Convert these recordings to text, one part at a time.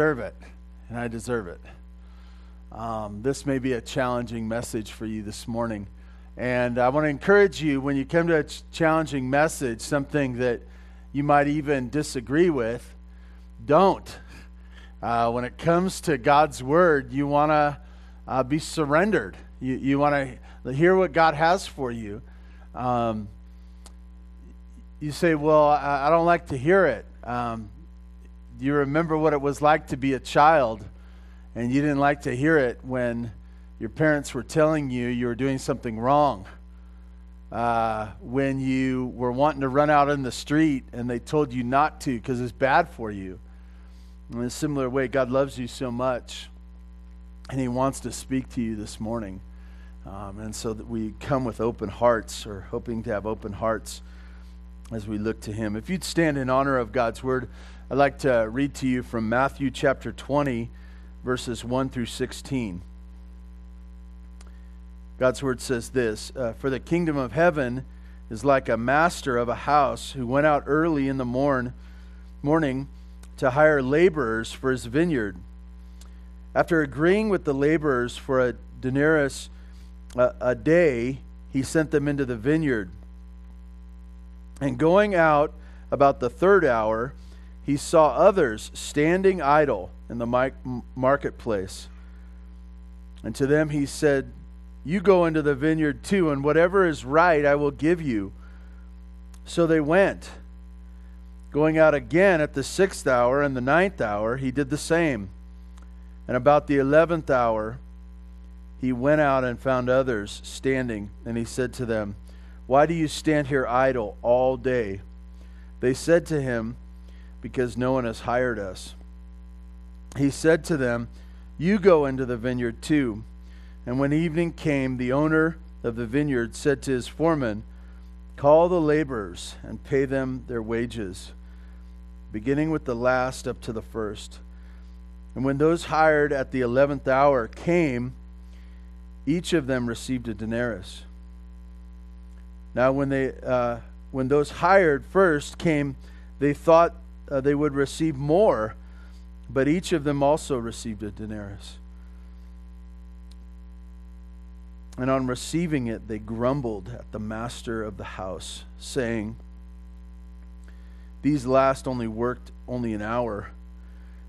deserve it, and I deserve it. Um, this may be a challenging message for you this morning. And I want to encourage you when you come to a ch- challenging message, something that you might even disagree with, don't. Uh, when it comes to God's word, you want to uh, be surrendered. You, you want to hear what God has for you. Um, you say, Well, I, I, don't like to hear it. Um, you remember what it was like to be a child, and you didn't like to hear it when your parents were telling you you were doing something wrong. Uh, when you were wanting to run out in the street and they told you not to because it's bad for you. In a similar way, God loves you so much, and He wants to speak to you this morning. Um, and so that we come with open hearts, or hoping to have open hearts as we look to Him. If you'd stand in honor of God's Word, I'd like to read to you from Matthew chapter 20, verses 1 through 16. God's Word says this uh, For the kingdom of heaven is like a master of a house who went out early in the morn, morning to hire laborers for his vineyard. After agreeing with the laborers for a denarius a, a day, he sent them into the vineyard. And going out about the third hour, he saw others standing idle in the marketplace. And to them he said, You go into the vineyard too, and whatever is right I will give you. So they went. Going out again at the sixth hour and the ninth hour, he did the same. And about the eleventh hour, he went out and found others standing, and he said to them, Why do you stand here idle all day? They said to him, because no one has hired us. He said to them, You go into the vineyard too. And when evening came, the owner of the vineyard said to his foreman, Call the laborers and pay them their wages, beginning with the last up to the first. And when those hired at the eleventh hour came, each of them received a denarius. Now, when they uh, when those hired first came, they thought uh, they would receive more, but each of them also received a denarius. And on receiving it, they grumbled at the master of the house, saying, These last only worked only an hour,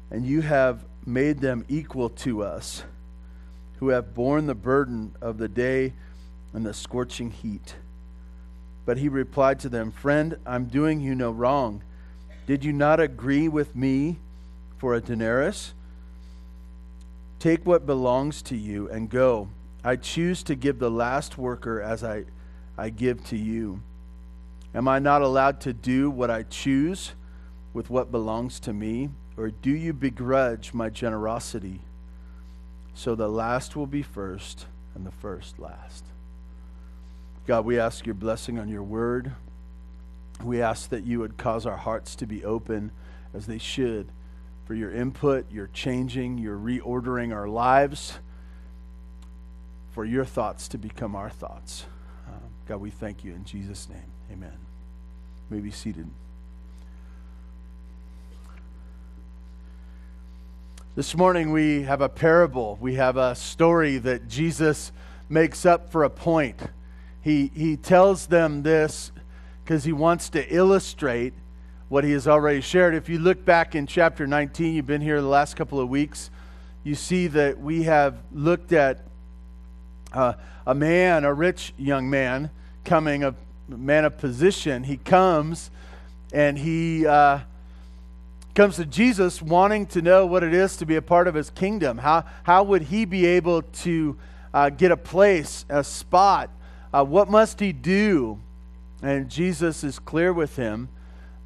and you have made them equal to us, who have borne the burden of the day and the scorching heat. But he replied to them, Friend, I'm doing you no wrong. Did you not agree with me for a denarius? Take what belongs to you and go. I choose to give the last worker as I, I give to you. Am I not allowed to do what I choose with what belongs to me? Or do you begrudge my generosity? So the last will be first, and the first last. God, we ask your blessing on your word. We ask that you would cause our hearts to be open as they should for your input, your changing, your reordering our lives, for your thoughts to become our thoughts. Uh, God, we thank you in Jesus' name. Amen. You may be seated. This morning we have a parable. We have a story that Jesus makes up for a point. He, he tells them this because he wants to illustrate what he has already shared. If you look back in chapter 19, you've been here the last couple of weeks, you see that we have looked at uh, a man, a rich young man, coming, a man of position. He comes and he uh, comes to Jesus wanting to know what it is to be a part of his kingdom. How, how would he be able to uh, get a place, a spot? Uh, what must he do? And Jesus is clear with him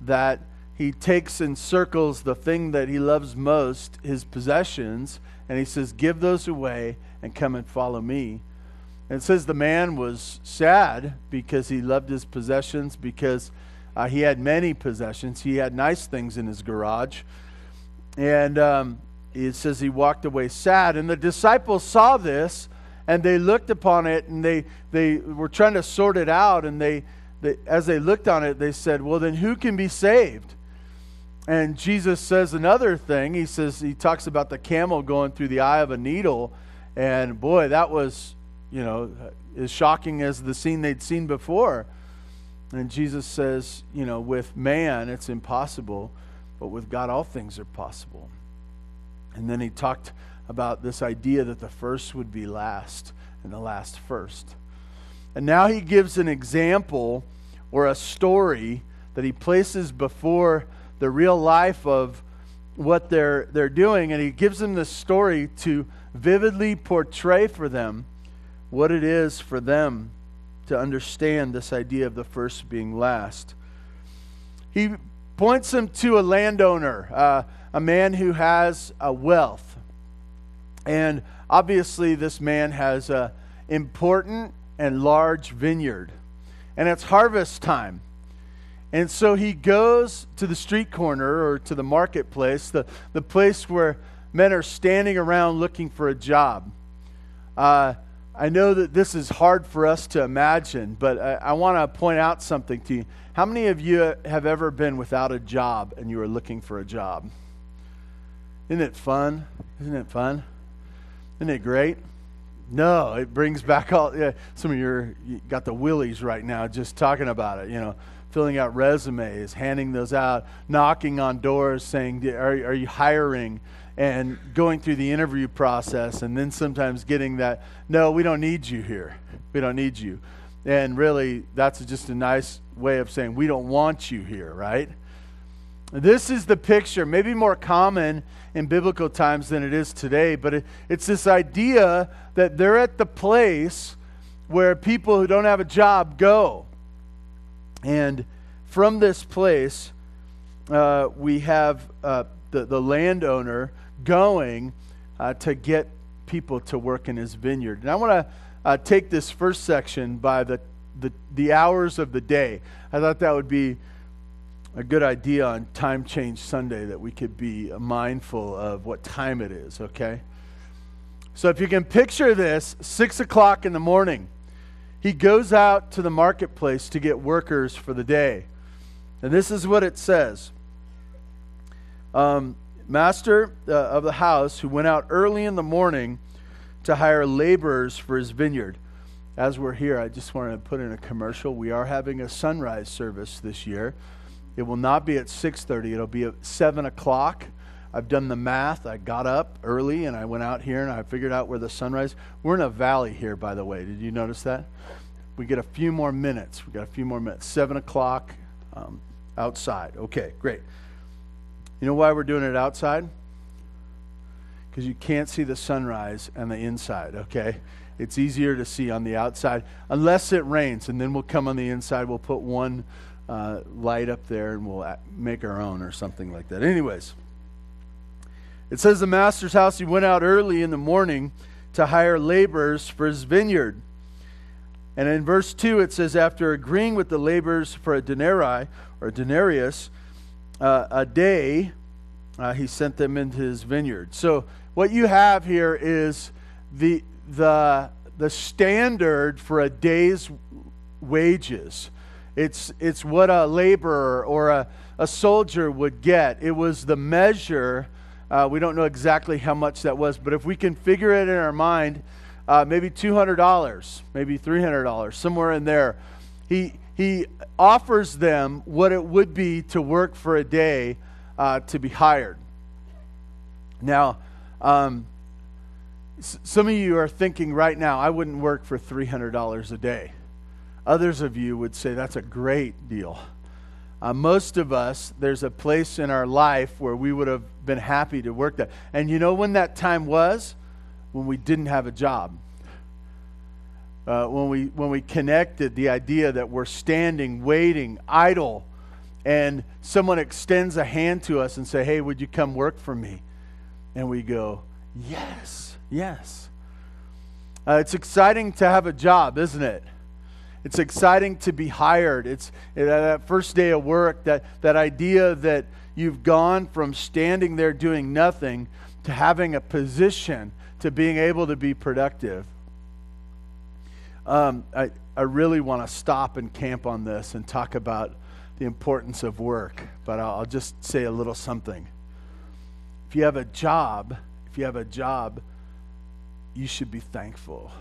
that he takes and circles the thing that he loves most, his possessions, and he says, Give those away and come and follow me. And it says the man was sad because he loved his possessions, because uh, he had many possessions. He had nice things in his garage. And um, it says he walked away sad. And the disciples saw this and they looked upon it and they, they were trying to sort it out. And they, they, as they looked on it, they said, Well, then who can be saved? and Jesus says another thing. He says, he talks about the camel going through the eye of a needle. And boy, that was, you know, as shocking as the scene they'd seen before. And Jesus says, you know, with man it's impossible, but with God all things are possible. And then he talked about this idea that the first would be last and the last first. And now he gives an example or a story that he places before the real life of what they're, they're doing. And he gives them this story to vividly portray for them what it is for them to understand this idea of the first being last. He points them to a landowner, uh, a man who has a wealth. And obviously, this man has an important and large vineyard. And it's harvest time. And so he goes to the street corner or to the marketplace, the, the place where men are standing around looking for a job. Uh, I know that this is hard for us to imagine, but I, I want to point out something to you. How many of you have ever been without a job and you are looking for a job? Isn't it fun? Isn't it fun? Isn't it great? No, it brings back all. Yeah, some of your you got the willies right now just talking about it. You know, filling out resumes, handing those out, knocking on doors, saying, "Are, are you hiring?" and going through the interview process and then sometimes getting that, no, we don't need you here. We don't need you. And really, that's just a nice way of saying, we don't want you here, right? This is the picture, maybe more common in biblical times than it is today, but it, it's this idea that they're at the place where people who don't have a job go. And from this place, uh, we have uh, the, the landowner going uh, to get people to work in his vineyard. And I want to uh, take this first section by the, the, the hours of the day. I thought that would be a good idea on Time Change Sunday that we could be mindful of what time it is, okay? So if you can picture this, 6 o'clock in the morning, he goes out to the marketplace to get workers for the day. And this is what it says. Um, master uh, of the house who went out early in the morning to hire laborers for his vineyard. As we're here, I just wanted to put in a commercial. We are having a sunrise service this year. It will not be at 6:30. It'll be at 7 o'clock. I've done the math. I got up early and I went out here and I figured out where the sunrise. We're in a valley here, by the way. Did you notice that? We get a few more minutes. We got a few more minutes. 7 o'clock um, outside. Okay, great. You know why we're doing it outside? Because you can't see the sunrise on the inside, okay? It's easier to see on the outside, unless it rains, and then we'll come on the inside. We'll put one uh, light up there and we'll make our own or something like that. Anyways, it says the master's house, he went out early in the morning to hire laborers for his vineyard. And in verse 2, it says, After agreeing with the laborers for a denarii or denarius, uh, a day, uh, he sent them into his vineyard. So what you have here is the the the standard for a day's wages. It's it's what a laborer or a, a soldier would get. It was the measure. Uh, we don't know exactly how much that was, but if we can figure it in our mind, uh, maybe two hundred dollars, maybe three hundred dollars, somewhere in there. He he offers them what it would be to work for a day uh, to be hired. Now, um, s- some of you are thinking right now, I wouldn't work for $300 a day. Others of you would say that's a great deal. Uh, most of us, there's a place in our life where we would have been happy to work that. And you know when that time was? When we didn't have a job uh, when, we, when we connected the idea that we're standing, waiting, idle, and someone extends a hand to us and say, hey, would you come work for me? And we go, yes, yes. Uh, it's exciting to have a job, isn't it? It's exciting to be hired. It's uh, that first day of work, that, that idea that you've gone from standing there doing nothing to having a position, to being able to be productive. Um, I, I really want to stop and camp on this and talk about the importance of work, but I'll, I'll just say a little something. If you have a job, if you have a job, you should be thankful.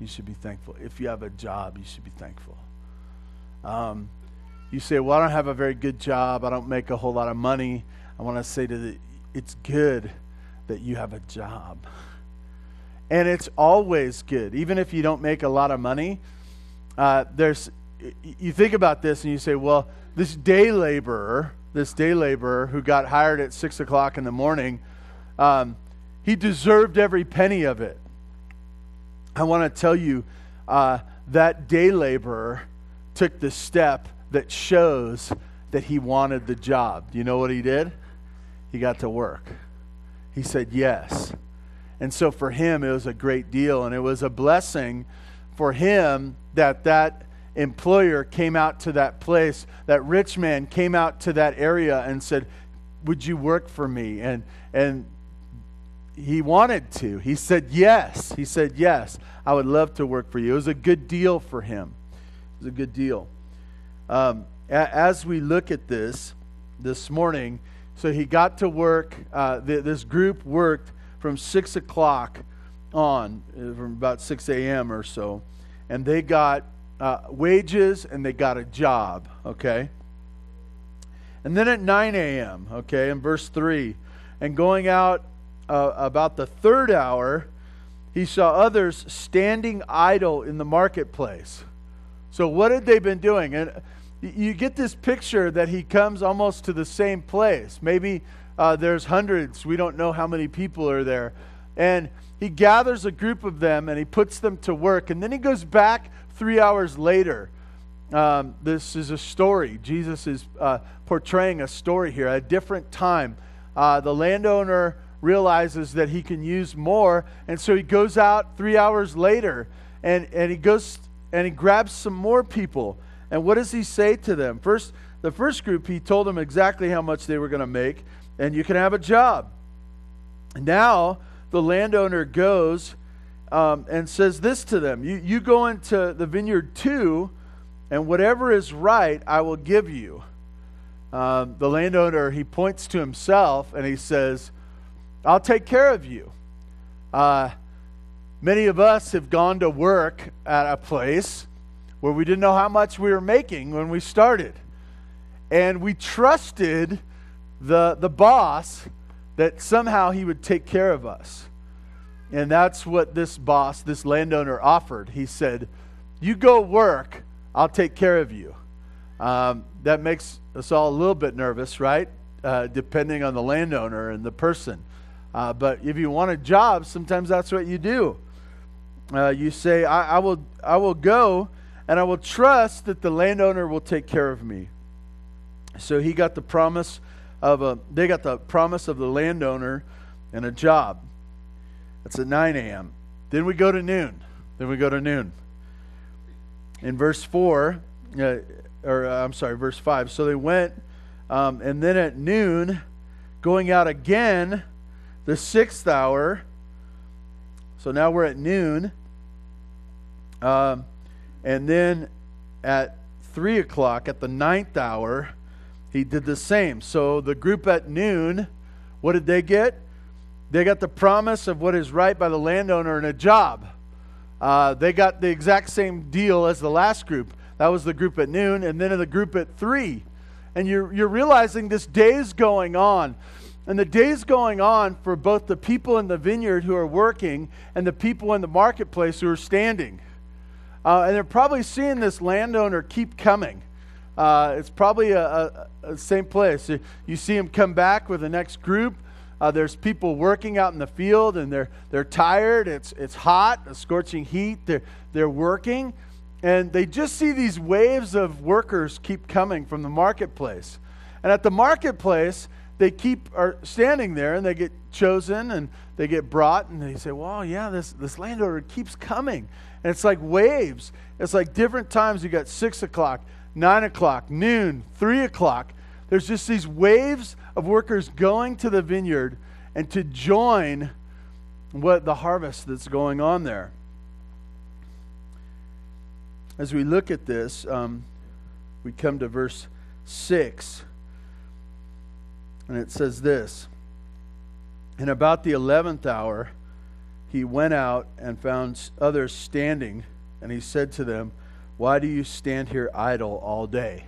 You should be thankful. If you have a job, you should be thankful. Um, you say, Well, I don't have a very good job. I don't make a whole lot of money. I want to say to the, it's good that you have a job. And it's always good. Even if you don't make a lot of money, uh, there's, you think about this and you say, Well, this day laborer, this day laborer who got hired at 6 o'clock in the morning, um, he deserved every penny of it. I want to tell you uh, that day laborer took the step that shows that he wanted the job. You know what he did? He got to work. He said yes. And so for him, it was a great deal. And it was a blessing for him that that employer came out to that place, that rich man came out to that area and said, Would you work for me? And, and he wanted to. He said yes. He said yes. I would love to work for you. It was a good deal for him. It was a good deal. Um, as we look at this this morning, so he got to work. Uh, th- this group worked from six o'clock on, uh, from about six a.m. or so, and they got uh, wages and they got a job. Okay. And then at 9 a.m., okay, in verse 3, and going out uh, about the third hour, he saw others standing idle in the marketplace. So, what had they been doing? And you get this picture that he comes almost to the same place. Maybe uh, there's hundreds, we don't know how many people are there. And he gathers a group of them and he puts them to work. And then he goes back three hours later. Um, this is a story. Jesus is uh, portraying a story here, at a different time. Uh, the landowner realizes that he can use more. And so he goes out three hours later and, and he goes and he grabs some more people. And what does he say to them? First, the first group, he told them exactly how much they were going to make, and you can have a job. Now, the landowner goes um, and says this to them you, you go into the vineyard too, and whatever is right, I will give you. Um, the landowner, he points to himself and he says, I'll take care of you. Uh, many of us have gone to work at a place where we didn't know how much we were making when we started. And we trusted the, the boss that somehow he would take care of us. And that's what this boss, this landowner, offered. He said, You go work, I'll take care of you. Um, that makes us all a little bit nervous, right? Uh, depending on the landowner and the person. Uh, but if you want a job, sometimes that's what you do. Uh, you say, I, I, will, I will go and I will trust that the landowner will take care of me. So he got the promise of a, they got the promise of the landowner and a job. That's at 9 a.m. Then we go to noon. Then we go to noon. In verse 4, uh, or uh, I'm sorry, verse 5. So they went, um, and then at noon, going out again the sixth hour. So now we're at noon. Um, and then at three o'clock, at the ninth hour, he did the same. So the group at noon, what did they get? They got the promise of what is right by the landowner and a job. Uh, they got the exact same deal as the last group. That was the group at noon, and then in the group at three. And you're, you're realizing this day is going on. And the day's going on for both the people in the vineyard who are working and the people in the marketplace who are standing. Uh, and they're probably seeing this landowner keep coming. Uh, it's probably a, a, a, same place. You see him come back with the next group. Uh, there's people working out in the field and they're, they're tired. It's, it's hot, a scorching heat. They're, they're working. And they just see these waves of workers keep coming from the marketplace. And at the marketplace, they keep are standing there and they get chosen and they get brought and they say, "Well, yeah, this this landowner keeps coming." And it's like waves. It's like different times. You got six o'clock, nine o'clock, noon, three o'clock. There's just these waves of workers going to the vineyard and to join what the harvest that's going on there. As we look at this, um, we come to verse 6. And it says this And about the eleventh hour, he went out and found others standing, and he said to them, Why do you stand here idle all day?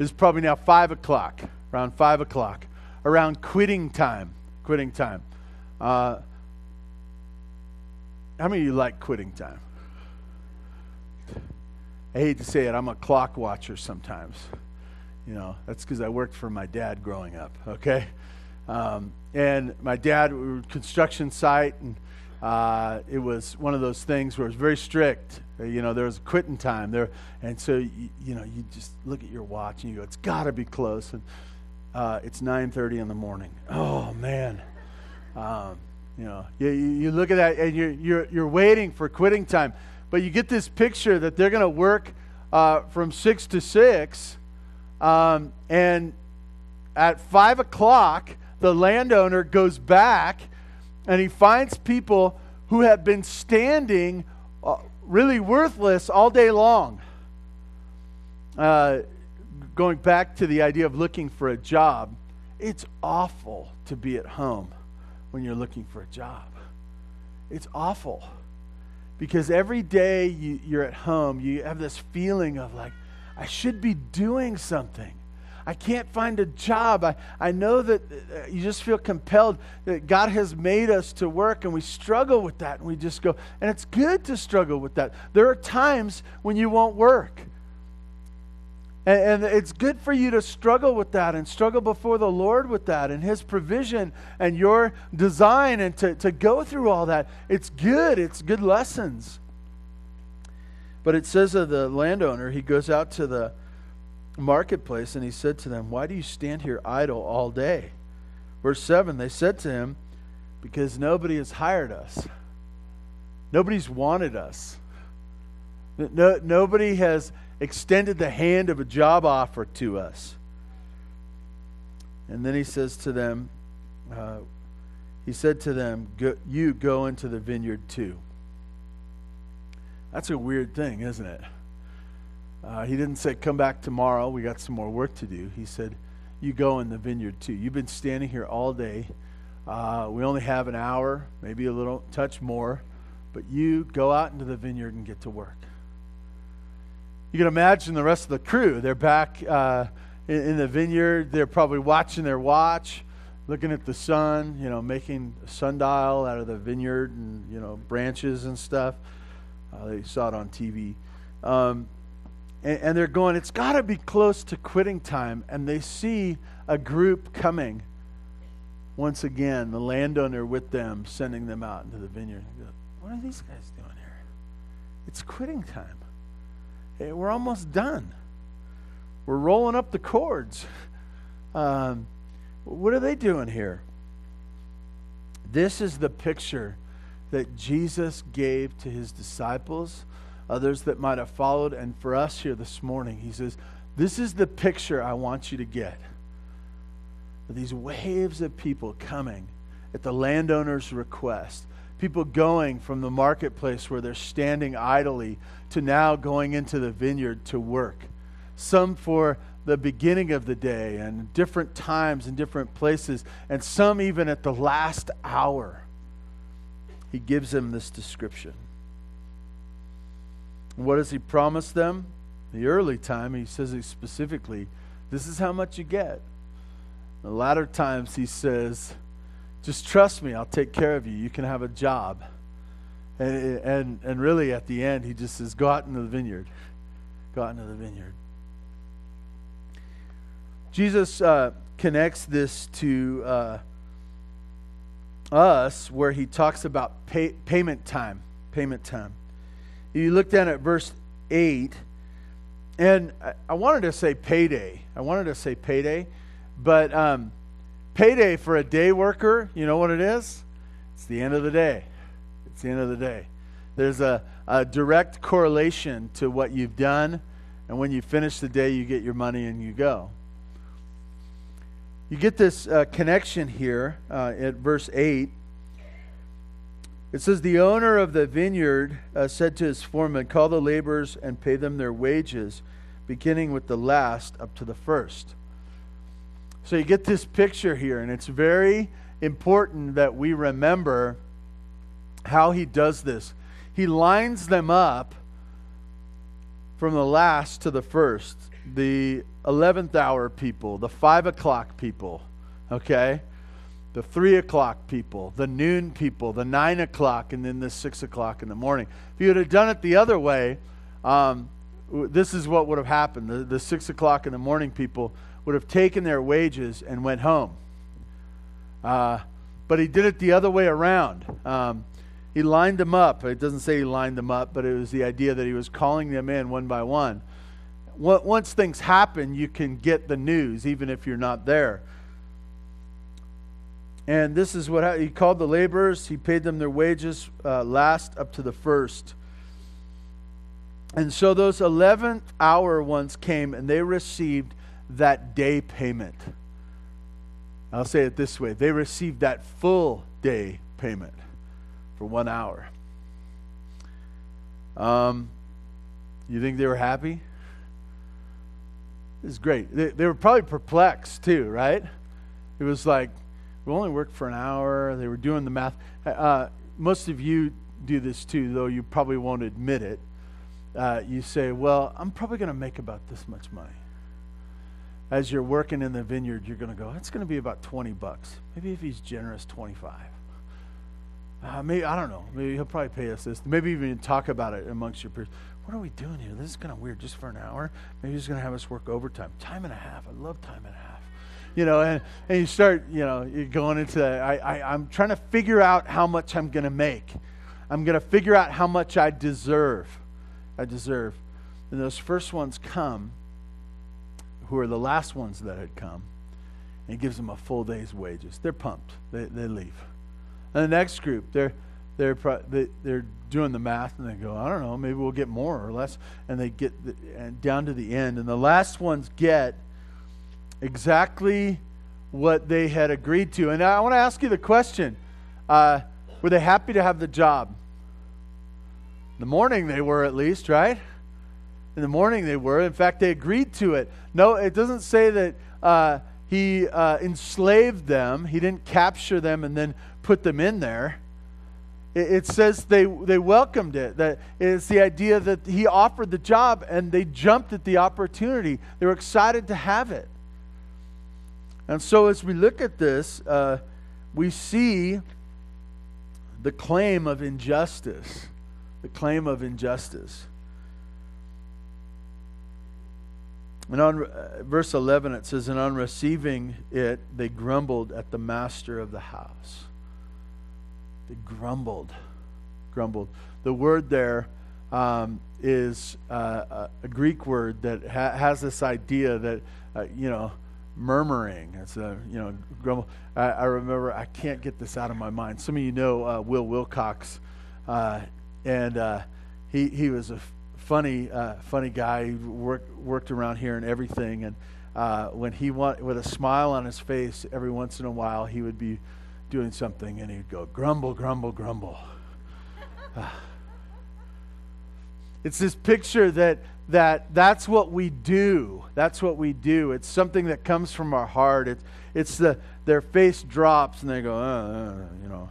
It's probably now 5 o'clock, around 5 o'clock, around quitting time. Quitting time. Uh, how many of you like quitting time? I hate to say it, I'm a clock watcher sometimes. You know, that's because I worked for my dad growing up, okay? Um, and my dad, construction site, and uh, it was one of those things where it was very strict. Uh, you know, there was a quitting time there, and so you, you know, you just look at your watch and you go, "It's got to be close." And uh, it's 9:30 in the morning. Oh man, um, you know, you, you look at that and you're you're you're waiting for quitting time, but you get this picture that they're going to work uh, from six to six, um, and at five o'clock, the landowner goes back and he finds people who have been standing uh, really worthless all day long. Uh, going back to the idea of looking for a job, it's awful to be at home when you're looking for a job. It's awful. Because every day you, you're at home, you have this feeling of like, I should be doing something. I can't find a job. I, I know that uh, you just feel compelled that God has made us to work, and we struggle with that. And we just go, and it's good to struggle with that. There are times when you won't work. And, and it's good for you to struggle with that and struggle before the Lord with that and His provision and your design and to, to go through all that. It's good, it's good lessons. But it says of the landowner, he goes out to the marketplace, and he said to them, Why do you stand here idle all day? Verse 7 They said to him, Because nobody has hired us, nobody's wanted us. No, nobody has extended the hand of a job offer to us. And then he says to them, uh, He said to them, go, You go into the vineyard too. That's a weird thing, isn't it? Uh, he didn't say, Come back tomorrow. We got some more work to do. He said, You go in the vineyard too. You've been standing here all day. Uh, we only have an hour, maybe a little touch more, but you go out into the vineyard and get to work. You can imagine the rest of the crew. They're back uh, in, in, the vineyard. They're probably watching their watch, looking at the sun, you know, making a sundial out of the vineyard and, you know, branches and stuff. Uh, they saw it on TV. Um, and, and they're going, it's got to be close to quitting time. And they see a group coming. Once again, the landowner with them, sending them out into the vineyard. Go, what are these guys doing here? It's quitting time. Hey, we're almost done. We're rolling up the cords. Um, what are they doing here? This is the picture that Jesus gave to his disciples others that might have followed, and for us here this morning. He says, This is the picture I want you to get. These waves of people coming at the landowner's request. People going from the marketplace where they're standing idly to now going into the vineyard to work. Some for the beginning of the day and different times and different places, and some even at the last hour. He gives them this description. What does he promise them? The early time, he says it specifically, this is how much you get. The latter times, he says, just trust me, I'll take care of you. You can have a job. And, and, and really, at the end, he just says, go out into the vineyard. Go out into the vineyard. Jesus uh, connects this to uh, us where he talks about pay, payment time. Payment time. You look down at verse 8, and I wanted to say payday. I wanted to say payday, but um, payday for a day worker, you know what it is? It's the end of the day. It's the end of the day. There's a, a direct correlation to what you've done, and when you finish the day, you get your money and you go. You get this uh, connection here uh, at verse 8 it says, The owner of the vineyard uh, said to his foreman, Call the laborers and pay them their wages, beginning with the last up to the first. So you get this picture here, and it's very important that we remember how he does this. He lines them up from the last to the first the 11th hour people, the 5 o'clock people, okay? The 3 o'clock people, the noon people, the 9 o'clock, and then the 6 o'clock in the morning. If you have done it the other way, um, this is what would have happened. The, the 6 o'clock in the morning people would have taken their wages and went home. Uh, but he did it the other way around. Um, he lined them up. It doesn't say he lined them up, but it was the idea that he was calling them in one by one. Once things happen, you can get the news, even if you're not there. And this is what he called the laborers. He paid them their wages uh, last up to the first. And so those 11th hour ones came and they received that day payment. I'll say it this way they received that full day payment for one hour. Um, you think they were happy? Is great. They, they were probably perplexed too, right? It was like, we only worked for an hour. They were doing the math. Uh, most of you do this too, though you probably won't admit it. Uh, you say, Well, I'm probably going to make about this much money as you're working in the vineyard, you're going to go, it's going to be about 20 bucks. Maybe if he's generous, 25. Uh, maybe, I don't know. Maybe he'll probably pay us this. Maybe even talk about it amongst your peers. What are we doing here? This is kind of weird just for an hour. Maybe he's going to have us work overtime. Time and a half. I love time and a half. You know, and, and you start, you know, you're going into. I, I, I'm trying to figure out how much I'm going to make. I'm going to figure out how much I deserve. I deserve. And those first ones come who are the last ones that had come, and he gives them a full day's wages. They're pumped. They, they leave. And the next group, they're, they're, they're doing the math and they go, I don't know, maybe we'll get more or less. And they get the, and down to the end. And the last ones get exactly what they had agreed to. And I want to ask you the question uh, Were they happy to have the job? In the morning, they were at least, right? In the morning, they were. In fact, they agreed to it. No, it doesn't say that uh, he uh, enslaved them, he didn't capture them and then put them in there. It, says they, they welcomed it. That it's the idea that he offered the job and they jumped at the opportunity. They were excited to have it. And so, as we look at this, uh, we see the claim of injustice. The claim of injustice. And on uh, verse 11, it says, And on receiving it, they grumbled at the master of the house. They grumbled. Grumbled. The word there um, is uh, a Greek word that ha- has this idea that, uh, you know, murmuring. It's a, you know, grumble. I, I, remember, I can't get this out of my mind. Some of you know uh, Will Wilcox, uh, and uh, he, he was a funny, uh, funny guy. He worked worked around here and everything. And when he want, with a smile on his face, every once in a while he would be doing something, and he'd go grumble, grumble, grumble. it's this picture that that that's what we do. That's what we do. It's something that comes from our heart. It's it's the their face drops and they go, uh, uh, you know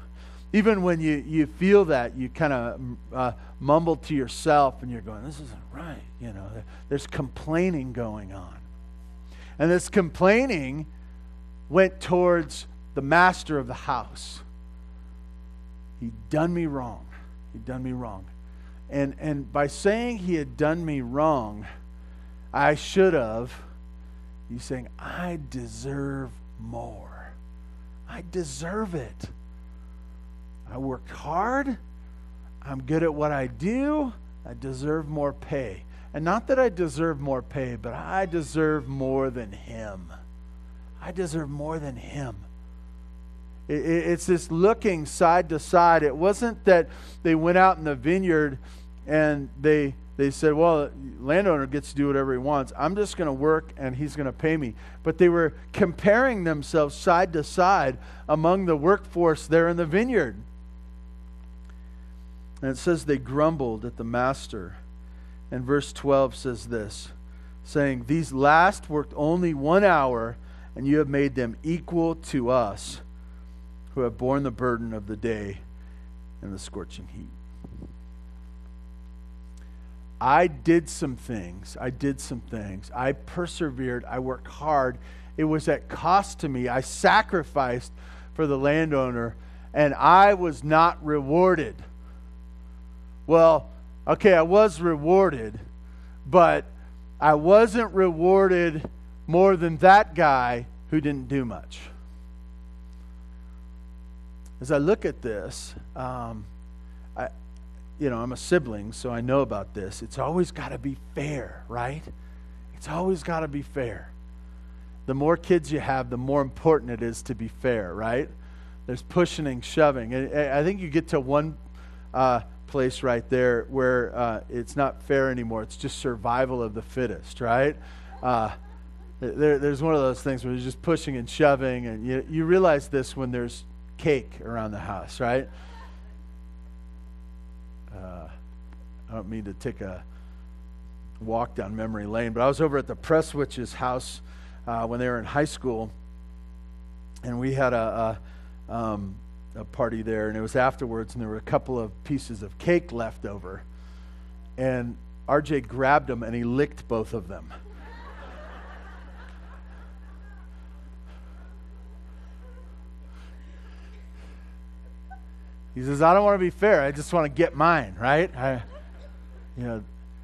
even when you, you feel that, you kind of uh, mumble to yourself and you're going, this isn't right. You know, there's complaining going on. And this complaining went towards the master of the house. He'd done me wrong. He'd done me wrong. And, and by saying he had done me wrong, I should have, he's saying, I deserve more. I deserve it. I worked hard. I'm good at what I do. I deserve more pay. And not that I deserve more pay, but I deserve more than him. I deserve more than him. It's this looking side to side. It wasn't that they went out in the vineyard and they they said, well, landowner gets to do whatever he wants. I'm just going to work and he's going to pay me. But they were comparing themselves side to side among the workforce there in the vineyard. And it says they grumbled at the master. And verse 12 says this saying, These last worked only one hour, and you have made them equal to us who have borne the burden of the day and the scorching heat. I did some things. I did some things. I persevered. I worked hard. It was at cost to me. I sacrificed for the landowner, and I was not rewarded. Well, okay, I was rewarded, but I wasn't rewarded more than that guy who didn't do much. As I look at this, um, I, you know, I'm a sibling, so I know about this. It's always got to be fair, right? It's always got to be fair. The more kids you have, the more important it is to be fair, right? There's pushing and shoving. And I think you get to one uh, place right there where uh, it's not fair anymore. It's just survival of the fittest, right? Uh, there, there's one of those things where you're just pushing and shoving, and you, you realize this when there's cake around the house, right? Uh, I don't mean to take a walk down memory lane, but I was over at the Presswitch's house uh, when they were in high school, and we had a, a, um, a party there, and it was afterwards, and there were a couple of pieces of cake left over, and RJ grabbed them and he licked both of them. He says, I don't want to be fair. I just want to get mine, right? I, you know,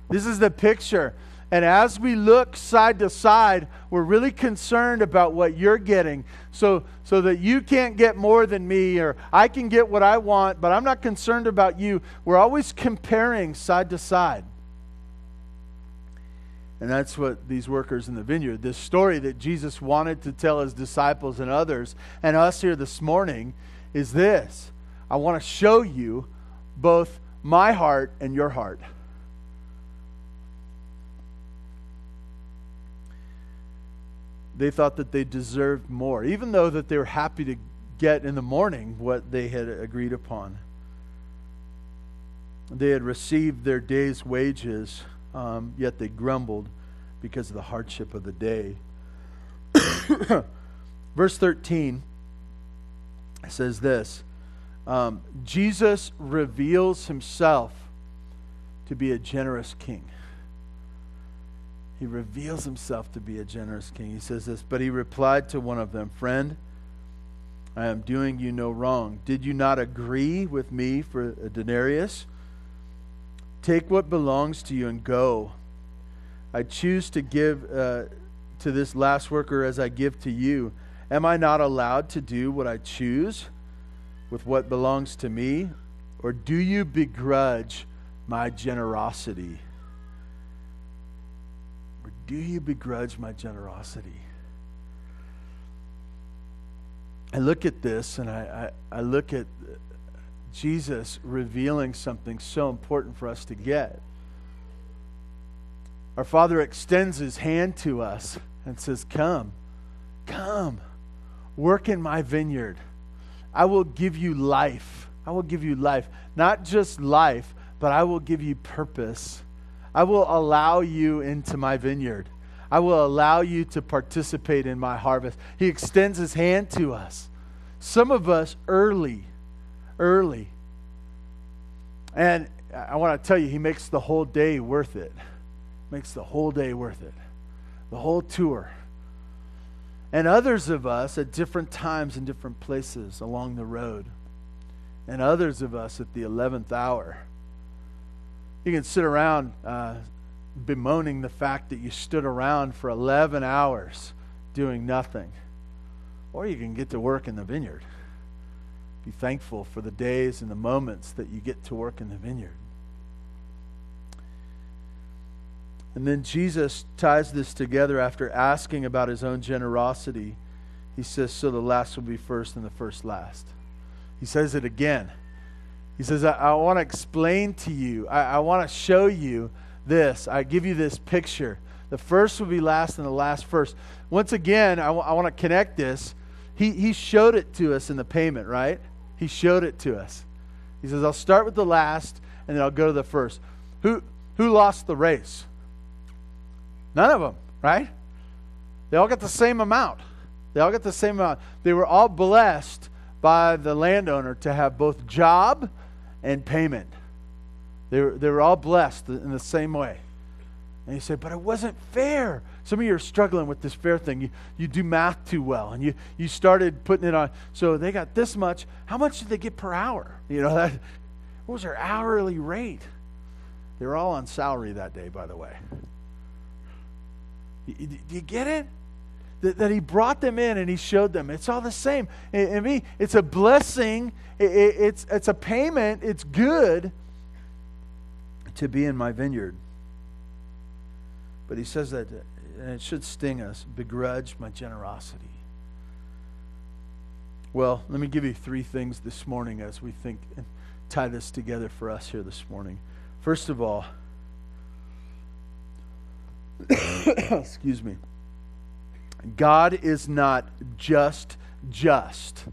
this is the picture. And as we look side to side, we're really concerned about what you're getting so, so that you can't get more than me or I can get what I want, but I'm not concerned about you. We're always comparing side to side. And that's what these workers in the vineyard, this story that Jesus wanted to tell his disciples and others and us here this morning, is this I want to show you both my heart and your heart. They thought that they deserved more, even though that they were happy to get in the morning what they had agreed upon. They had received their day's wages, um, yet they grumbled because of the hardship of the day. Verse 13 says this um, Jesus reveals himself to be a generous king. He reveals himself to be a generous king. He says this, but he replied to one of them, Friend, I am doing you no wrong. Did you not agree with me for a denarius? Take what belongs to you and go. I choose to give uh, to this last worker as I give to you. Am I not allowed to do what I choose? With what belongs to me? Or do you begrudge my generosity? Or do you begrudge my generosity? I look at this and I, I, I look at Jesus revealing something so important for us to get. Our Father extends His hand to us and says, Come, come, work in my vineyard. I will give you life. I will give you life. Not just life, but I will give you purpose. I will allow you into my vineyard. I will allow you to participate in my harvest. He extends his hand to us. Some of us early, early. And I want to tell you, he makes the whole day worth it. Makes the whole day worth it. The whole tour and others of us at different times in different places along the road, and others of us at the 11th hour. You can sit around uh, bemoaning the fact that you stood around for 11 hours doing nothing, or you can get to work in the vineyard. Be thankful for the days and the moments that you get to work in the vineyard. And then Jesus ties this together after asking about his own generosity. He says, So the last will be first and the first last. He says it again. He says, I, I want to explain to you, I, I want to show you this. I give you this picture. The first will be last and the last first. Once again, I, w- I want to connect this. He, he showed it to us in the payment, right? He showed it to us. He says, I'll start with the last and then I'll go to the first. Who, who lost the race? None of them, right? They all get the same amount. They all get the same amount. They were all blessed by the landowner to have both job and payment. They were, they were all blessed in the same way. And you say, but it wasn't fair. Some of you are struggling with this fair thing. You, you do math too well, and you, you started putting it on. So they got this much. How much did they get per hour? You know, that, what was their hourly rate? They were all on salary that day, by the way. Do you get it? That, that, he brought them in and he showed them. It's all the same. Mean, it's a blessing. it's, it's a payment. It's good to be in my vineyard. But he says that, and it should sting us, begrudge my generosity. Well, let me give you three things this morning as we think and tie this together for us here this morning. First of all, excuse me, God is not just just.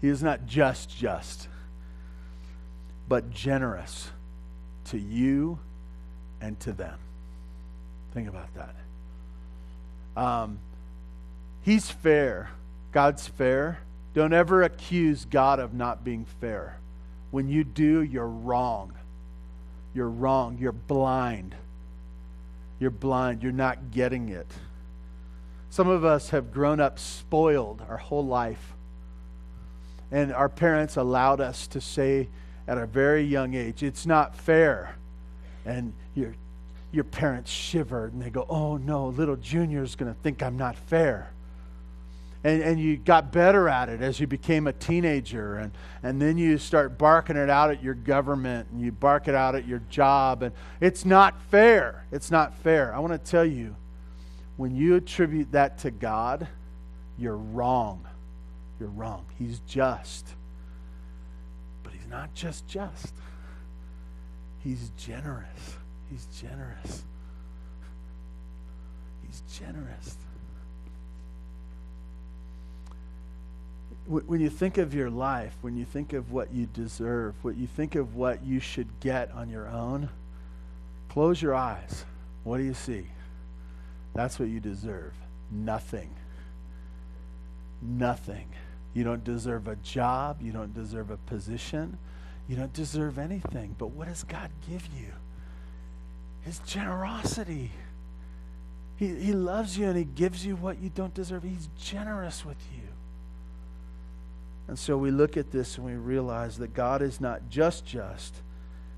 He is not just just, but generous to you and to them. Think about that. Um, he's fair. God's fair. Don't ever accuse God of not being fair. When you do, you're wrong. You're wrong. You're blind. You're blind. You're not getting it. Some of us have grown up spoiled our whole life. And our parents allowed us to say at a very young age, it's not fair. And your, your parents shivered and they go, oh no, little Junior's going to think I'm not fair. And, and you got better at it as you became a teenager. And, and then you start barking it out at your government and you bark it out at your job. And it's not fair. It's not fair. I want to tell you, when you attribute that to God, you're wrong. You're wrong. He's just. But He's not just just, He's generous. He's generous. He's generous. When you think of your life, when you think of what you deserve, what you think of what you should get on your own, close your eyes. What do you see? That's what you deserve. Nothing. Nothing. You don't deserve a job. You don't deserve a position. You don't deserve anything. But what does God give you? His generosity. He, he loves you and He gives you what you don't deserve. He's generous with you. And so we look at this and we realize that God is not just just,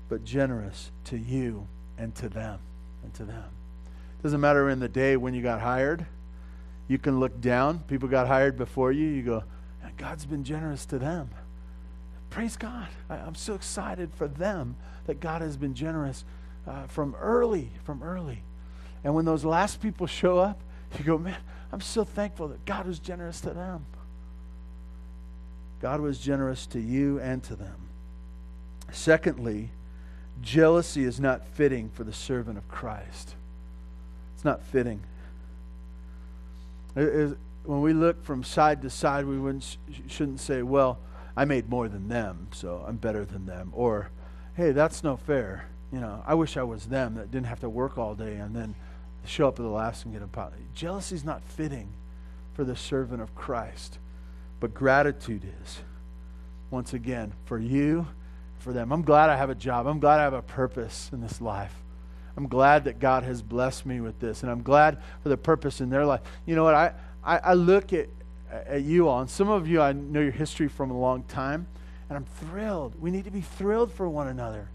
but generous to you and to them and to them. Doesn't matter in the day when you got hired. You can look down. People got hired before you. You go, God's been generous to them. Praise God. I, am so excited for them that God has been generous uh, from early, from early. And when those last people show up, you go, man, I'm so thankful that God was generous to them. God was generous to you and to them. Secondly, jealousy is not fitting for the servant of Christ. It's not fitting. when we look from side to side, we wouldn't, shouldn't say, well, I made more than them, so I'm better than them. Or, hey, that's no fair. You know, I wish I was them that didn't have to work all day and then show up at the last and get a pot. Jealousy is not fitting for the servant of Christ, but gratitude is. Once again, for you, for them. I'm glad I have a job. I'm glad I have a purpose in this life. I'm glad that God has blessed me with this, and I'm glad for the purpose in their life. You know what? I, I, I look at, at you all, and some of you, I know your history from a long time, and I'm thrilled. We need to be thrilled for one another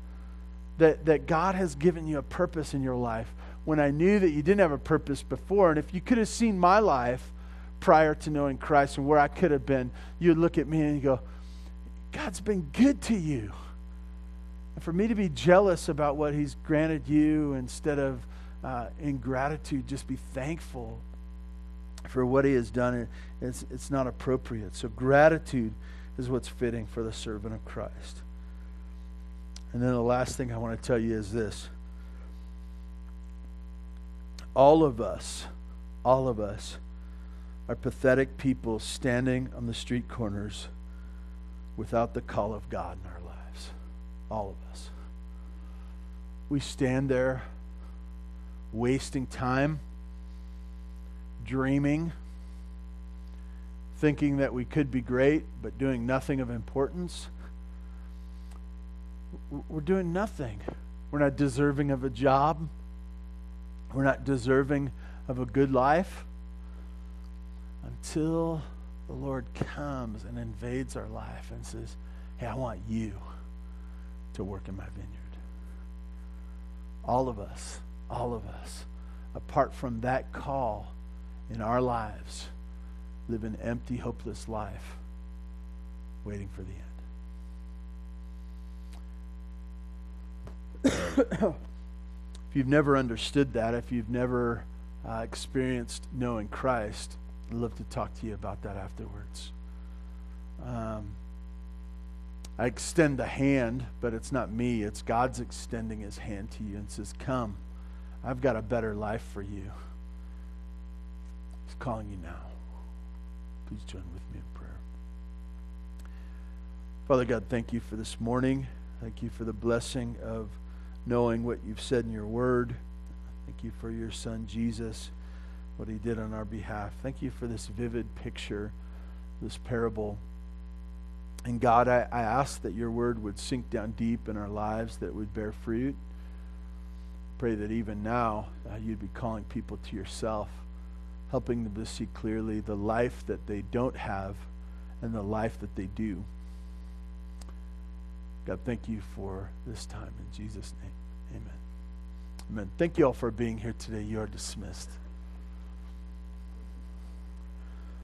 that, that God has given you a purpose in your life when I knew that you didn't have a purpose before. And if you could have seen my life prior to knowing Christ and where I could have been, you'd look at me and go, God's been good to you. And for me to be jealous about what He's granted you instead of uh, in gratitude, just be thankful for what He has done, it's, it's not appropriate. So, gratitude is what's fitting for the servant of Christ. And then the last thing I want to tell you is this all of us, all of us, are pathetic people standing on the street corners without the call of God in our lives. all of us. We stand there wasting time, dreaming, thinking that we could be great but doing nothing of importance. We're doing nothing. We're not deserving of a job. We're not deserving of a good life until the Lord comes and invades our life and says, Hey, I want you to work in my vineyard. All of us, all of us, apart from that call in our lives, live an empty, hopeless life waiting for the end. if you've never understood that, if you've never uh, experienced knowing Christ, I'd love to talk to you about that afterwards. Um, I extend the hand, but it's not me. It's God's extending his hand to you and says, Come, I've got a better life for you. He's calling you now. Please join with me in prayer. Father God, thank you for this morning. Thank you for the blessing of knowing what you've said in your word. Thank you for your son, Jesus, what he did on our behalf. Thank you for this vivid picture, this parable and God, I, I ask that your word would sink down deep in our lives, that would bear fruit. Pray that even now uh, you'd be calling people to yourself, helping them to see clearly the life that they don't have and the life that they do. God, thank you for this time. In Jesus' name, amen. Amen. Thank you all for being here today. You are dismissed.